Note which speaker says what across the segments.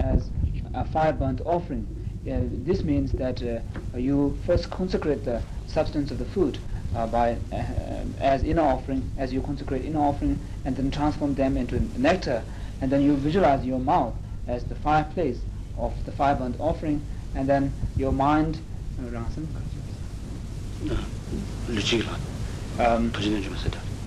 Speaker 1: as a fire burnt offering. Uh, this means that uh, you first consecrate the substance of the food uh, by uh, as inner offering, as you consecrate inner offering, and then transform them into nectar, and then you visualize your mouth as the fireplace of the fire burnt offering, and then your mind. Um,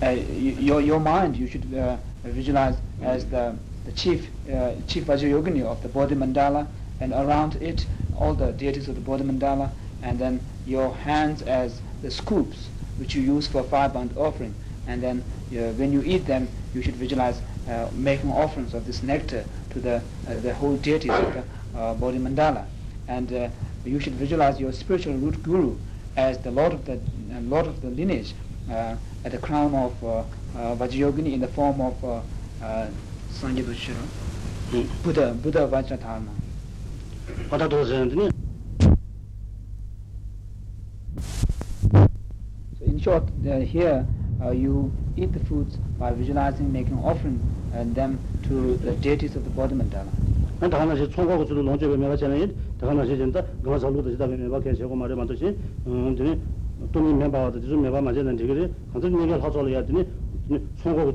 Speaker 1: uh, your your mind you should uh, visualize as the the chief uh, chief Vajrayogini of the Body Mandala, and around it all the deities of the Body Mandala, and then your hands as the scoops which you use for fire burnt offering, and then uh, when you eat them, you should visualize uh, making offerings of this nectar to the uh, the whole deities of the uh, Body Mandala, and uh, you should visualize your spiritual root guru as the lord of the uh, lord of the lineage at the crown of uh, uh, Vajrayogini in the form of uh, uh, Sanjay Buddha, Buddha Vajradharma. So in short, uh, here uh, you eat the foods by visualizing, making offering and them to the deities of the body mandala.
Speaker 2: 한 하나씩 총각고 주로 농집에 매가 전에 다 하나씩 된다. 그만 살로도 지다 매가 계시고 말에 만듯이 음 되 돈이 좀 맞는 되게 해야 배워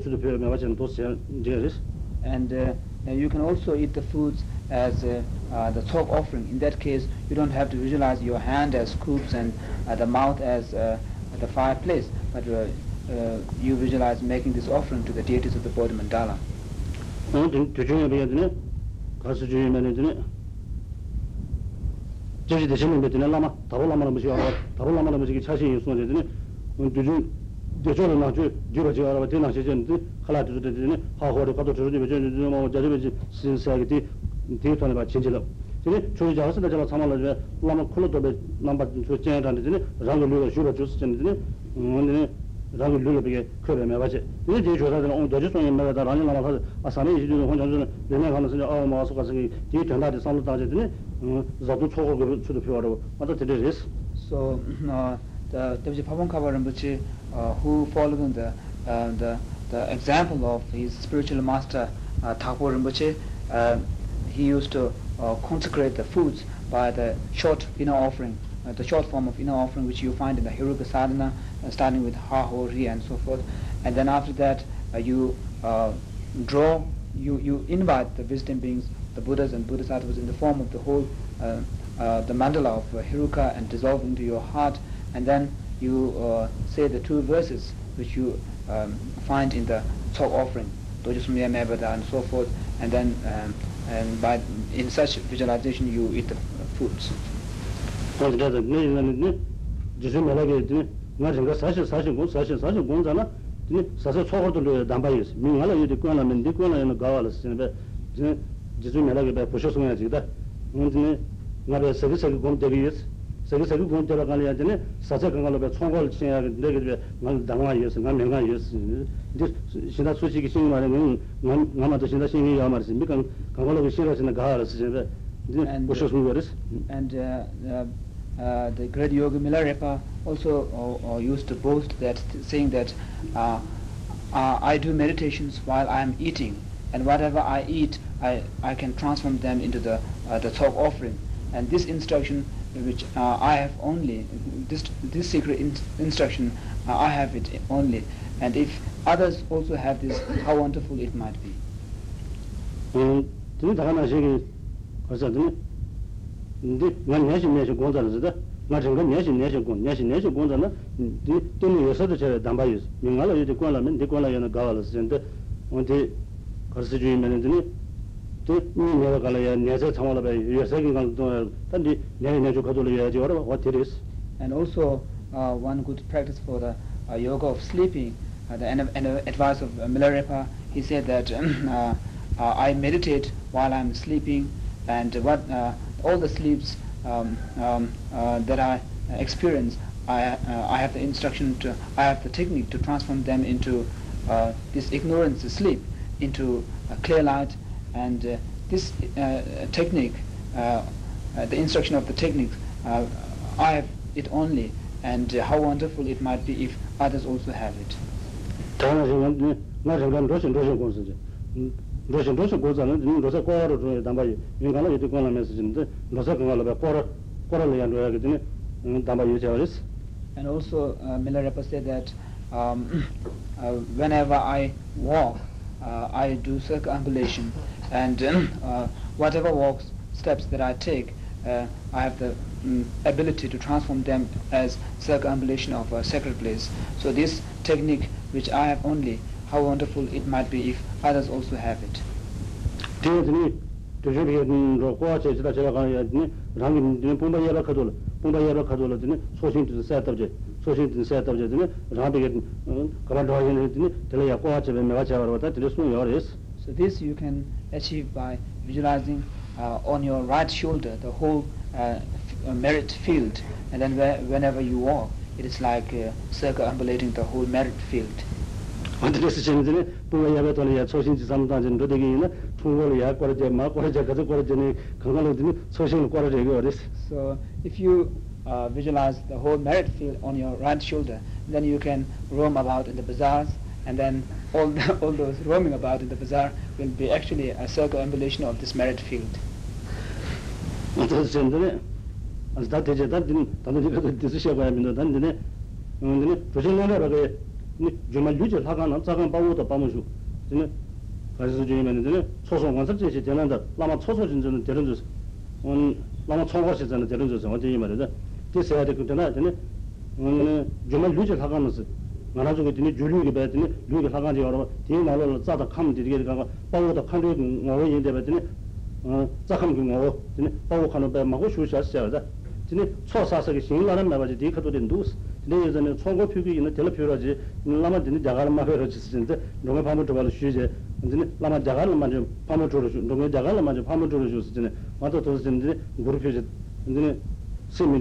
Speaker 1: and uh, you can also eat the foods as uh, uh, the top offering. In that case you don't have to visualize your hand as scoops and uh, the mouth as uh, the fireplace but uh, uh, you visualize making this offering to the deities of the Body mandala.
Speaker 2: ཁས ཁས ཁས ཁས ཁས ཁས ཁས ཁས 가서 주의면 되네. 저기 대신에 몇 되네 라마. 다볼 라마는 뭐지? 다볼 라마는 뭐지? 차시 있어 되네. 어, 대중 대중은 나주 주로 저 알아봐 되나 세전데 할아도 되네. 하고를 가도 저기 저기 뭐 저기 신사게 돼. 대통에 봐 진실로. 근데 저기 자서 내가 참말로 저 라마 콜로도 넘버 저 쟁한데 되네. 장로로 주로 주스 되네. 음, rāngu lūla bīgē kōpē mē bācē. Yīnā jī chōsā dīna ōng dōjī sōngi mē bātā rāngi lāma sācē, ā sāmi yī jī hōng chāng chūna, dīnā kāna sācē, ā mā sō kā sācē, 자도 초고로 추도 표하라고 맞다 드레스
Speaker 1: so uh, the the pabon kabaram buchi uh, who following the uh, the the example of his spiritual master uh, thakur rinpoche uh, he used to uh, consecrate the foods by the short inner offering uh, the short form of inner offering which you find in the Hiruka Sadhana uh, starting with Ha Ho Ri and so forth. And then after that uh, you uh, draw you you invite the visiting beings the Buddhas and Bodhisattvas in the form of the whole, uh, uh, the mandala of uh, Heruka and dissolve into your heart. And then you uh, say the two verses which you um, find in the talk offering, Dojasumya Mebada and so forth. And then um, and by in such visualization you eat the foods
Speaker 2: jizu mela sagi sagi gom sagi sagi gom to
Speaker 1: and uh, uh, Uh, the great yogi Milarepa also uh, uh, used to boast that saying that uh, uh, I do meditations while I am eating and whatever I eat I, I can transform them into the, uh, the top offering. And this instruction, which uh, I have only, this, this secret in- instruction, uh, I have it only. And if others also have this, how wonderful it might be.
Speaker 2: nga zhengge nyanshi nyanshi gong, nyanshi nyanshi gong zana di teni yosada chaya damba yos, mingala yote guanla men, di guanla yana gawa las, zhengde, on di karsi juyi menen zini ya
Speaker 1: and also uh, one good practice for the uh, yoga of sleeping. Uh, the, uh, advice of uh, Milarepa he said that uh, uh, I meditate while I'm sleeping and what uh, all the sleeps um, um, uh, that I experience I, uh, I have the instruction to I have the technique to transform them into uh, this ignorance sleep into a clear light and uh, this uh, technique, uh, the instruction of the technique, I have it only, and how wonderful it might be if others also have it. And also uh, Mila said that um, uh, whenever I walk uh, I do circumambulation. And uh, whatever walks steps that I take uh, I have the um, ability to transform them as circumambulation of a sacred place. So this technique which I have only how wonderful it might be if others also have it
Speaker 2: 되더니 되게 로 과체 지다 제가 가야지 랑이 봄바 예라 카돌 봄바 예라 카돌 되니 소신도 세트업제 소신도 세트업제 되니 랑비게 그런 도와지는 되니 들려야 과체 메가 잡아버다 들으면 요레스
Speaker 1: so this you can achieve by visualizing uh, on your right shoulder the whole uh, merit field and then whenever you walk it is like uh, circumambulating the whole merit field
Speaker 2: 안드레스 제네드네 부가 야베토리아 초신지 삼단진 로데기나 총고를 야 거르제 마 거르제 가서 거르제니 건강로드니 소신을 거르제 이거 어디스
Speaker 1: so if you uh, visualize the whole merit field on your right shoulder. Then you can roam about in the bazaars, and then all, the, all those roaming about in the bazaar will be actually a circumambulation of this merit field.
Speaker 2: ju de ne ga shi ju men de ne cho song quan sa je je nan da la ma cho cho jin zhen de ren zhe un la ma cho ga shi zhen de ren zhe zhe wa de yi ma de de se ya de ku de na de ne ne jo ma lu je la ga na se nga na ju ge de ne ju lu ge ba de ne lu ge la ga ji yo ro de na lo za da kham de ge ga ba wo da khan de ngo yin de ba de ne 어 자금 그 뭐, 근데 바로 가는 배 막고 쉬셔야 돼. 진이 초사석이 신라는 말하지 디카도 된 두스 근데 예전에 총고 표기 있는 텔레 표라지 라마 되는 자갈 마베로 지스인데 너무 밤을 좀 쉬제 근데 라마 자갈 만좀 밤을 좀 쉬 너무 자갈 만좀 밤을 좀 쉬었는데 와도 도스인데 그룹 표지 근데
Speaker 1: So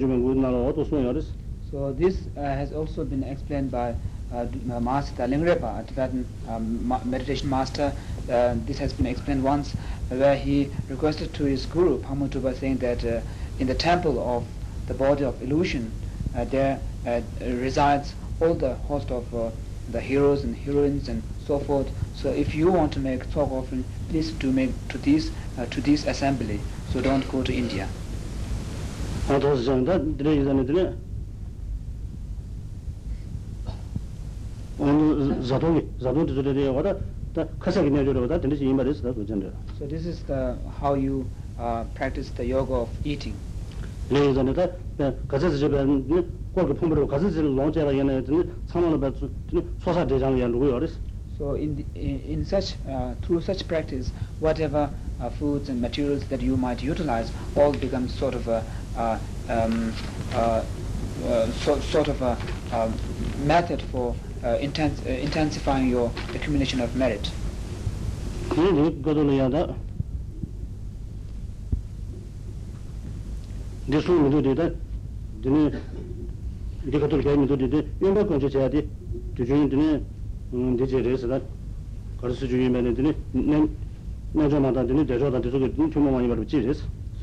Speaker 1: this uh, has also been explained by uh, Master Lingrepa, a Tibetan um, meditation master. Uh, this has been explained once where he requested to his guru, Phagmo Drupa, saying that uh, in the temple of the body of illusion, uh, there uh, resides all the host of uh, the heroes and heroines and so forth. So if you want to make talk offering, please do make to this, to this assembly. So don't go to India.
Speaker 2: So
Speaker 1: this is the how you uh, practice the yoga of eating.
Speaker 2: 레이저네다 가자지 저변 거기 품으로 가자지 롱제라 얘네 참아는 배 소사 대장 연구고 요리스
Speaker 1: so in, the, in in such uh, through such practice whatever uh, foods and materials that you might utilize all become sort of a uh, um, uh, uh so, sort of a um, method for uh, intens uh, intensifying your accumulation of merit.
Speaker 2: Desu midu
Speaker 1: So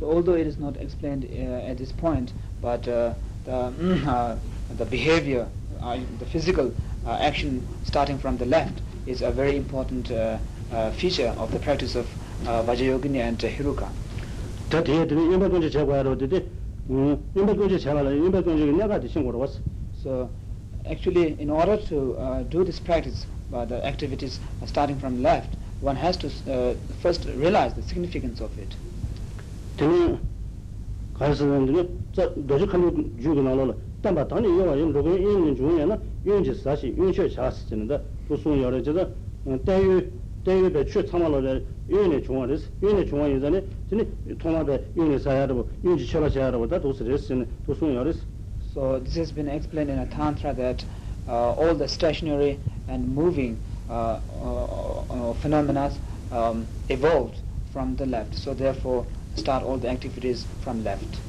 Speaker 1: although it is not explained uh, at this point, but uh, the, uh, the behavior, uh, the physical uh, action starting from the left is a very important uh, feature of the practice of uh, Vajrayogini and Hiruka.
Speaker 2: Tā tīyā tīyā yīmbā tōngchī chāpā yā tītī, yīmbā tōngchī chāpā yā, yīmbā tōngchī nā kā tī shīng kōrō
Speaker 1: So actually in order to do this practice, the activities starting from left, one has to uh, first realize the significance of it
Speaker 2: 되니 가서는 이제 저 도적한 주고 나올라 담바 당이 요와 요 로그 있는 중에는 윤지 사시 윤셔 자스는데 무슨 여러 저다 대유 대유 배추 참아로 윤의 중앙에서 윤의 중앙에 전에 전에 통합에 윤의 사야로 윤지 처가 사야로다 도스레스는 도스는
Speaker 1: so this has been explained in a tantra that uh, all the stationary and moving uh, uh, uh, uh, uh, uh phenomena um, evolved from the left. So therefore, start all the activities from left.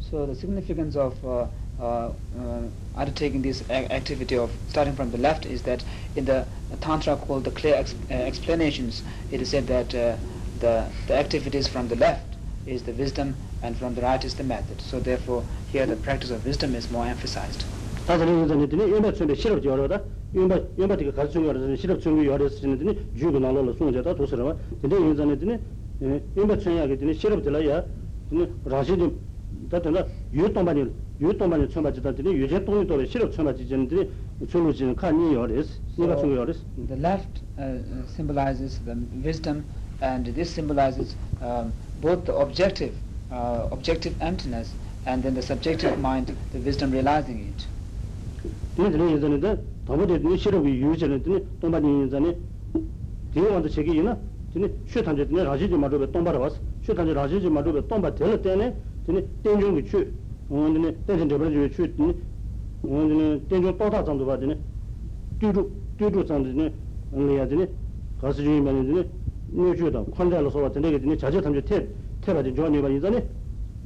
Speaker 1: So the significance of uh, undertaking this a- activity of starting from the left is that in the tantra called the clear ex- uh, explanations, it is said that uh, the the activities from the left is the wisdom and from the right is the method. So therefore, here the practice of wisdom is more emphasized.
Speaker 2: 다들 이제 되니 연바 춘데 실업 지어라다 연바 연바 되게 가르쳐 주어라 실업 준비 요래서 되니 주고 나로로 송제다 도서라 근데 이제 되니 연바 춘야게 되니 실업 들어야 되니 라시 디 다들 유동반이 유동반이 처음 봤다 되니 유제 동이 또 실업 처음 봤지 되니 출루지는 칸이 요래서 내가 준 요래서
Speaker 1: The left uh, uh, symbolizes the wisdom, and this symbolizes um, both the objective, uh, objective emptiness, and then the subjective mind, the wisdom realizing it.
Speaker 2: 되니 이제 되니 더버데 되니 실업이 유제는 되니 동반이 이제는 대원도 책이 있나 되니 슈탄제 되니 라지지 마도베 동바라 왔어 슈탄제 라지지 마도베 동바 될 때네 되니 땡중이 추 오늘 땡진 저버지 추 되니 오늘 땡중 또다 정도 받으니 뚜루 뚜루 정도니 언리야 되니 가서 주의만 되니 뇌주다 컨달로 소와 되니 되니 자제 탐제 태 태바지 조니 바 이전에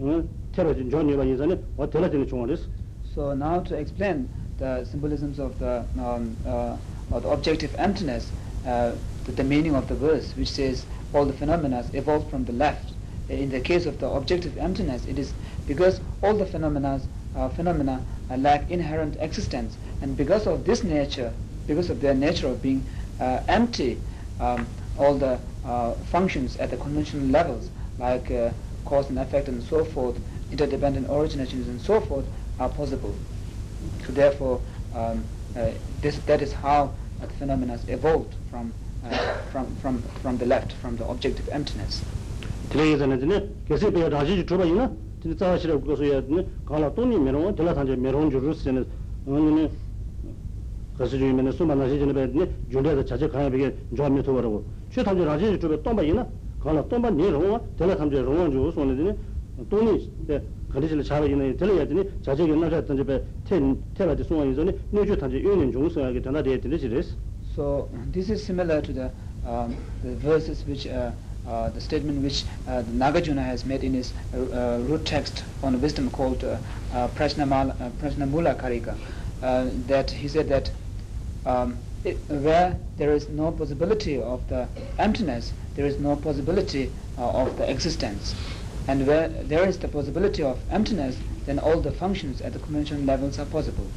Speaker 2: 응 태바지 조니 바 이전에 와 되라지니 중앙에서
Speaker 1: So now to explain the symbolisms of the, um, uh, of the objective emptiness, uh, the, the meaning of the verse, which says all the phenomena evolve from the left. In the case of the objective emptiness, it is because all the phenomena, uh, phenomena uh, lack inherent existence, and because of this nature, because of their nature of being uh, empty, um, all the uh, functions at the conventional levels, like uh, cause and effect and so forth, interdependent originations and so forth, are possible. So therefore, um, uh, this, that is how the phenomena evolved from, from, from, from the left, from the objective emptiness.
Speaker 2: 들레이잖아요. 계속 배워 다시 주바 있나? 진짜 자시를 그것을 해야 되네. 가라 돈이 메롱 들라 산제 메롱 주를 쓰는 어느네 가서 주면은 수만 하시 전에 배네. 줄에서 자제 가야 되게 좋아면 도와라고. 최 탐제 다시 주베 똥바 있나? 가라 똥바 내롱 들라 탐제 롱 주 손에 돈이 네 가리질 잡아 있는 들려야 되니 자제 연락을 했던 집에 테 테라지 송원 이전에 내주 탐제 유년 중성하게 전화 돼야 되는 지레스.
Speaker 1: So this is similar to the, um, the verses which, uh, uh, the statement which uh, Nagarjuna has made in his uh, uh, root text on wisdom called uh, uh, Prajnamal- uh, Prajnamula Karika, that he said that um, it, where there is no possibility of the emptiness, there is no possibility of the existence. And where there is the possibility of emptiness, then all the functions at the conventional levels are possible.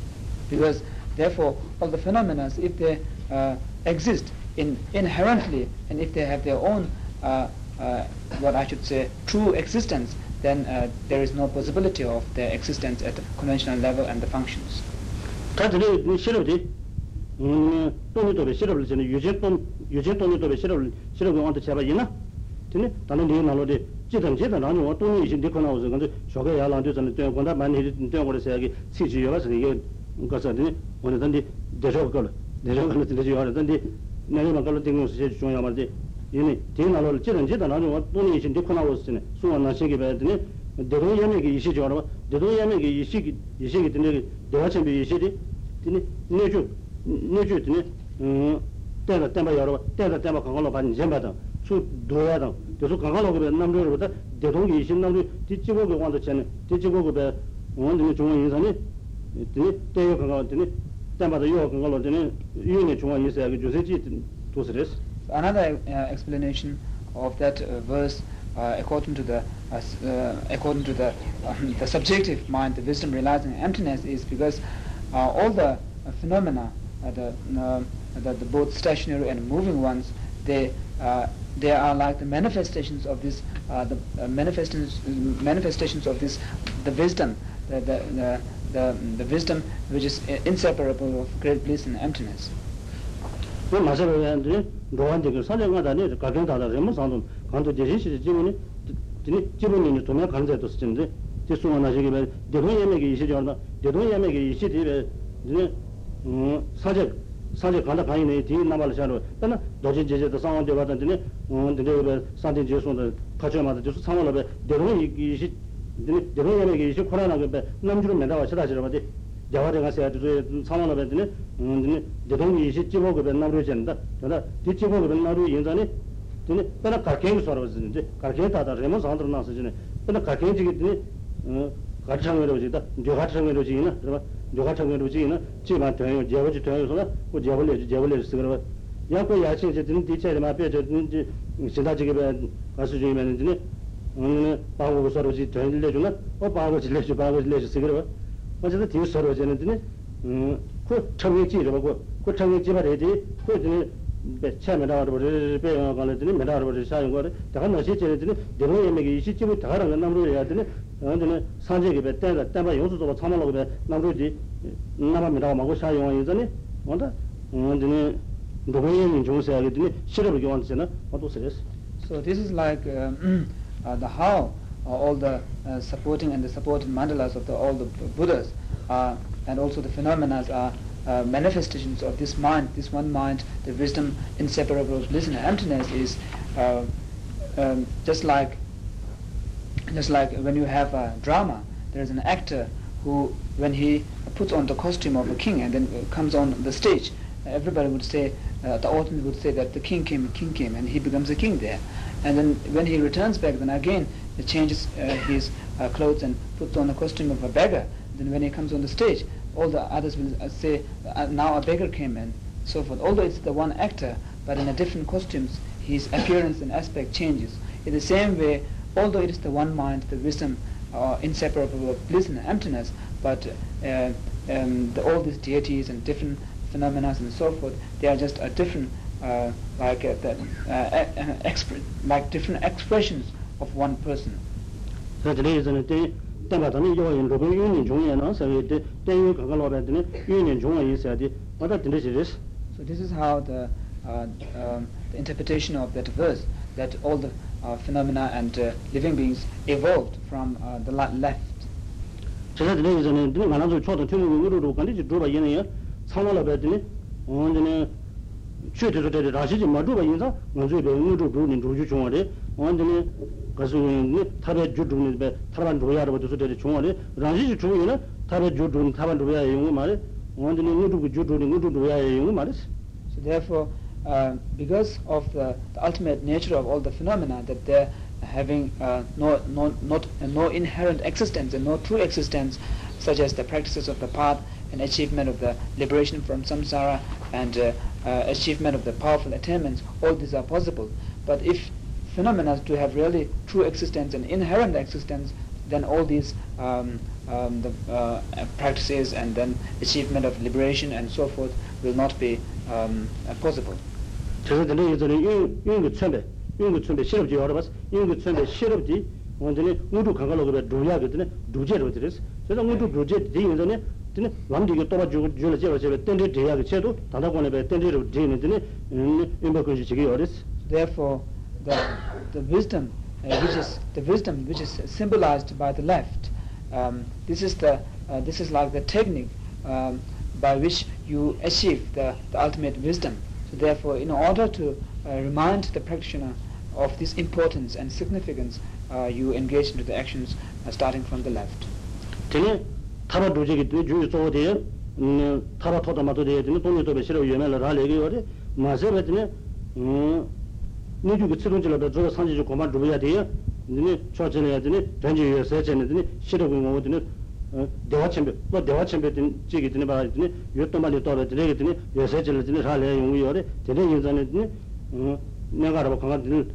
Speaker 1: Because therefore, all the phenomena, if they exist in, inherently, and if they have their own, what I should say, true existence, then uh, there is no possibility of their existence at the conventional level and the functions.
Speaker 2: 다들 이 실업이 음 돈이 더 실업을 전에 유제돈 유제돈이 더 실업을 실업을 한테 잡아 있나? 근데 다른 데 나로데 지단 지단 아니 뭐 돈이 이제 데코 나오서 근데 저게 야란도 전에 또 건다 많이 또 거래서 여기 시지 여가서 이게 가서더니 오늘던데 대저 걸 대저 걸 대저 하는데 내가 걸로 땡고 시지 중요한 말인데 얘네 대나로 지단 지단 아니 뭐 돈이 이제 데코 나오서 전에 수원 나시게 봐더니 대로 예매기 이시 저러 대로 예매기 이시 이시기 되네 대화 준비 이시디 되네 내주 내주 되네 음 때가 때마 여러 때가 때마 강가로 반 이제 받아 수 도야다 그래서 강가로 그 남들보다 대동이 이신 남들 뒤집어 그 완도 전에 뒤집어 그 원도 중앙 인사니 되네 때가 강가 되네 때마다 요 강가로 되네 유네 중앙 인사야 그 조세지 도스레스
Speaker 1: Another uh, explanation of that uh, verse, uh, according to the uh, uh, according to the um, the subjective mind, the wisdom realizing emptiness, is because uh, all the phenomena, the, uh, the the both stationary and moving ones, they they are like the manifestations of this the manifestations manifestations of this the wisdom, the the the, the, the wisdom which is inseparable of great bliss and emptiness.
Speaker 2: 그 마셔버렸는데 로한데 그 사정하다니 가정 다다면 상도 간도 제시시 지문이 지니 지문이 도면 간제도 쓰는데 제수가 나시게 배 대동 예매기 이시죠 얼마 대동 예매기 이시디베 네 음, 사제 사제 간다 가이네 뒤 남발 샤로 근데 도지 제제도 상황대 받았더니 음 근데 그 산대 제수도 가져마다 제수 상황을 배 대동 이시 네 대동 예매기 이시 코로나 그 남주로 맨다 시다시로 받이 자와대 가서 아주 상황을 받더니 음 대동이 이시 집어 그 맨날로 된다 그러나 뒤 집어 그 맨날로 인자니 근데 내가 가게를 서러 왔는데 가게 다다 레몬 산들 나서 전에 근데 가게 지기 때문에 어 같이 참여로 지다 저 같이 참여로 지나 그러면 저 같이 참여로 지나 지만 되는 제버지 되는 소나 그 제벌레 제벌레 쓰거나 야고 야치 이제 드는 뒤에 마페 저 이제 진짜 지게 가수 중이면 이제 음 바고 서로 지 되는 주나 어 바고 질레 주 바고 질레 쓰거나 어제도 뒤에 서로 되는데 음그 참여 지로 보고 그 참여 지바 되지 그 이제 배 참여 나와도 버리 배가 가는 데는 메다로 버리 사용 거를 다 하나 시제를 되는 대로 예매기 시집을 다 하는 남으로 해야 되는 어제는 산재게 배 때가 때마 용수도 참아놓고 배 남으로지 남아미라고 막고 사용하는 전에 뭔가 어제는 노고인인 중세하게 되니 실업을 교환세나 어도 세스
Speaker 1: So this is like um, uh, the how uh, all the uh, supporting and the supported mandalas of the, all the Buddhas uh, and also the phenomena are uh, manifestations of this mind, this one mind, the wisdom inseparable of bliss and emptiness is uh, um, just like just like when you have a drama, there is an actor who, when he puts on the costume of a king and then comes on the stage, everybody would say, uh, the audience would say that the king came, the king came, and he becomes a king there. And then when he returns back, then again changes uh, his uh, clothes and puts on the costume of a beggar. Then when he comes on the stage, all the others will uh, say, uh, now a beggar came and so forth. Although it's the one actor, but in a different costumes, his appearance and aspect changes. In the same way, although it is the one mind, the wisdom, uh, inseparable of bliss and emptiness, but uh, um, the, all these deities and different phenomena and so forth, they are just a different, uh, like uh, expre- like different expressions of one person
Speaker 2: so the reason the tenga tani yo yin ro yu ni jong ya na sa ye de ten yu ga ga lo ba de ne yu ni jong ya sa de ma da de this
Speaker 1: so this is how the uh, um, the interpretation of that verse that all the uh, phenomena and uh, living beings evolved from uh, the left
Speaker 2: 제가 드는 이제는 드는 가능성 초도 틀리고 의로로 간지 들어봐 얘네야 상관을 받더니 언제는 최대로 되게 다시 좀 맞춰봐 인사 먼저 배우는 로 로는 로주 중앙에 ya yungu ma re on dine uru ju dhru ni uru dhru ya yungu ma re
Speaker 1: so therefore uh, because of the, the ultimate nature of all the phenomena that they're having uh, no, no, not, uh, no inherent existence and no true existence, such as the practices of the path and achievement of the liberation from samsara and uh, uh, achievement of the powerful attainments, all these are possible. But if phenomena to have really true existence and inherent existence then all these um, um, the, uh, practices and then achievement of liberation and so forth will not be um, uh, possible.
Speaker 2: 저들은 예전에 윤구 천배 윤구 천배 실업지 여러 봤어? 윤구 천배 실업지 원전에 우두 강가로 그래 도야거든 도제로 들었어. 저도 우두 도제 뒤 예전에 근데 왕디가 또 가지고 줄을 제가 제가 텐데 대야가 제도 단다고네 텐데로 되는데 임박거지 지기 어렸어.
Speaker 1: Therefore the, the wisdom uh, which is the wisdom which is symbolized by the left, um, this is the uh, this is like the technique um, by which you achieve the, the ultimate wisdom. So therefore, in order to uh, remind the practitioner of this importance and significance, uh, you engage into the actions uh, starting from the left.
Speaker 2: nuju ki tsidung chila da zhoga sanji jo koma dhubaya diya dhini chwa chila ya dhini dhanji yo saya chayani dhini shira gu ngu dhini dewa chenpe lo dewa chenpe dhini chigi dhini baa dhini yo toma li tola dhini dhini yo saya chila dhini shaa laya yungu yore dhini yin zani dhini nyanga raba kanga dhini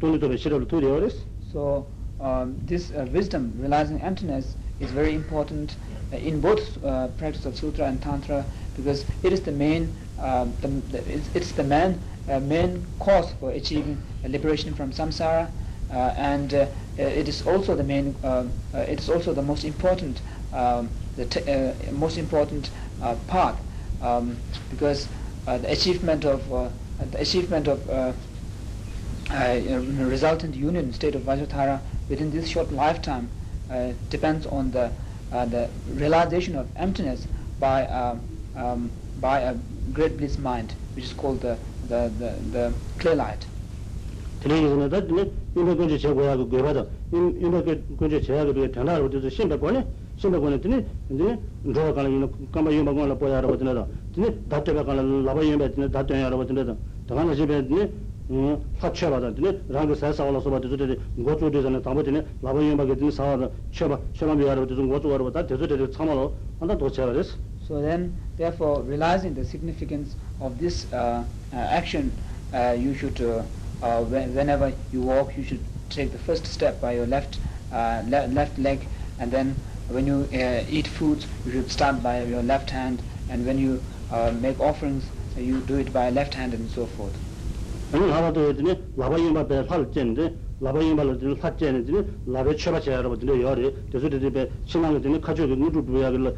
Speaker 2: dhoni tobe shira lu turi yore
Speaker 1: So um, this uh, wisdom realizing emptiness is very important uh, in both uh, practice of sutra and tantra because it is the main uh, the, it's, it's the man main cause for achieving liberation from samsara, uh, and uh, it is also the main, it is also the most important, um, the most important path um, because the achievement of the achievement of uh, uh, resultant union state of Vajradhara within this short lifetime uh, depends on the uh, the realization of emptiness by um, um, by a great bliss mind, which is called the the the, the clear light.
Speaker 2: shimba kone tini dhruva kala ino kamba yunba kona la poya araba tina da tini dhatte ka kala laba yunba tina dhatte yunba araba tina da dhaka na shibe tini 음 파쳐봐다 되네 랑그 사사 올라서 봐도 되네 고조 되잖아 담아 되네 라바 연바게 되네 사와다 쳐봐 쳐봐 비하로 되는 고조 가로 다 되서 되게 참아로 한다 도쳐야겠어
Speaker 1: So then, therefore, realizing the significance of this uh, uh, action, uh, you should, uh, uh, when- whenever you walk, you should take the first step by your left, uh, le- left leg, and then when you eat foods, you should start by your left hand, and when you make offerings, you do it by left hand, and so forth.
Speaker 2: laba yinpa la dhini lhat chayani dhini labe cheba chaya raba dhini yawari dhisi dhini be chinanga dhini kacho ki ngudu dhubaya gila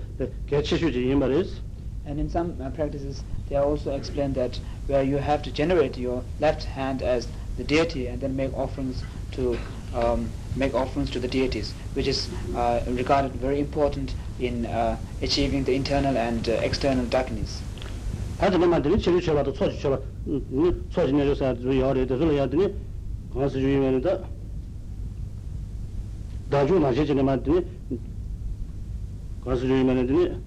Speaker 2: kaya chishu chi yinpa res
Speaker 1: And in some uh, practices, they are also explained that where you have to generate your left hand as the deity and then make offerings to um, make offerings to the deities, which is uh, regarded very important in uh, achieving the internal and uh, external darkness.
Speaker 2: ᱟᱫᱚ ᱱᱚᱣᱟ ᱫᱤᱱ ᱪᱮᱞᱮ ᱪᱮᱞᱟ ᱫᱚ ᱪᱚᱡ ᱪᱮᱞᱟ ᱱᱤ ᱪᱚᱡ ᱱᱮ ᱡᱚᱥᱟ ᱡᱩᱭᱟᱨᱮ ᱫᱚ ᱞᱚᱭᱟ ᱫᱤᱱ 소지 내줘서 아주 열이 되서 해야 되네 가서 주의면다 다주 나시지네 만들이 가서 주의면은 되네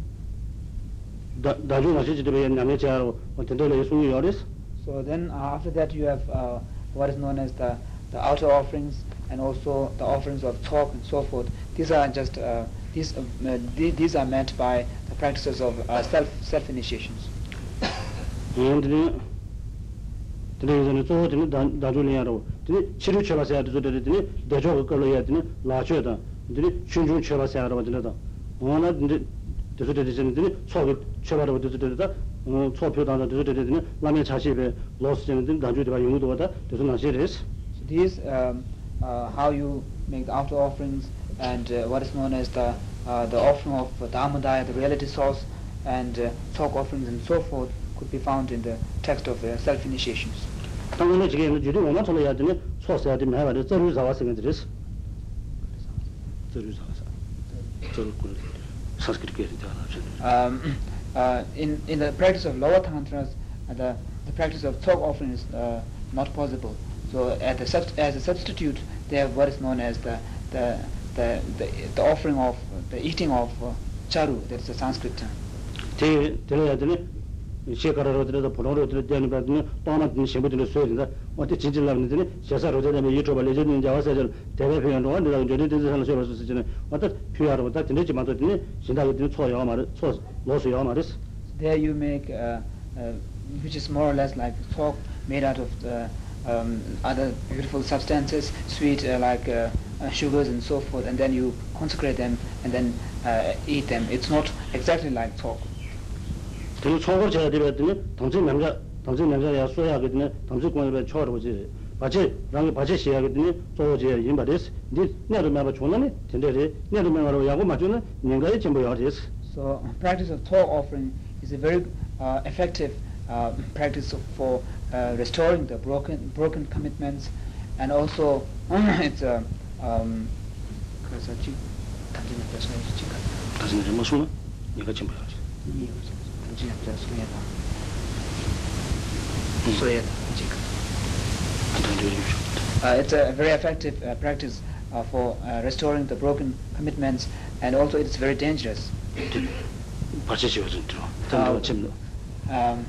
Speaker 2: 다 다주 나시지네 남의 자로 어떤 데로 예수 열이스
Speaker 1: So then uh, after that you have uh, what is known as the, the outer offerings and also the offerings of talk and so forth. These are just uh, these, uh, th- these are meant by the practices of uh, self self initiations.
Speaker 2: 얘 tene tso tene tene chiru tene tene tene tene tene tene tene pyo be tene tene yungu
Speaker 1: res this um uh, how you make after offerings and uh, what is known as the uh, the offering of the dharmodaya the reality source and uh, talk offerings and so forth could be found in the text of uh, self initiations
Speaker 2: 당연히 지금 주디 오만 돌려 해야 되니 소스야 되면 해야 돼 저를 잡아서 그랬어 저를 잡아서 저를 그 산스크리트 게르다
Speaker 1: Um, uh, in in the practice of lower tantras, uh, the the practice of talk offering is uh, not possible. So at the subst- as a substitute, they have what is known as the the the, the, the offering of the eating of uh, charu. That's the Sanskrit term.
Speaker 2: 제 들 shekara dhila, pulong dhila, dhyan dhila, dhoma dhila, shimbu dhila, suya dhila, wate chinchil lam dhila, shesa roja dhila, yitro bali, dhila, jawa sa dhila, dhila piya dhila, dhila, dhila, dhila, dhila, suya.
Speaker 1: There you make, which is more or less like talk, made out of the um, other beautiful substances, sweet uh, like uh, sugars and so forth, and then you consecrate them and then uh, eat them. It's not exactly like talk. talk.
Speaker 2: 그 총을 제가 되었더니 당신 남자 당신 남자야 소야 하거든요 당신 권을 초를 보지 바지 랑이 바지 시야 하거든요 소제 임바데스 니 내가 매바 존나네 된대리 내가 매바로 야고 맞주는 내가의 전부야 됐어
Speaker 1: So practice of talk offering is a very uh, effective uh, practice of- for uh, restoring the broken broken commitments, and also it's a um, 그래서 지- 단지 남자 소야 지가
Speaker 2: 당신 좀 무슨 내가 전부야
Speaker 1: 이 단지 Uh, it's a very effective uh, practice uh, for uh, restoring the broken commitments and also it's very dangerous.
Speaker 2: Uh,
Speaker 1: um,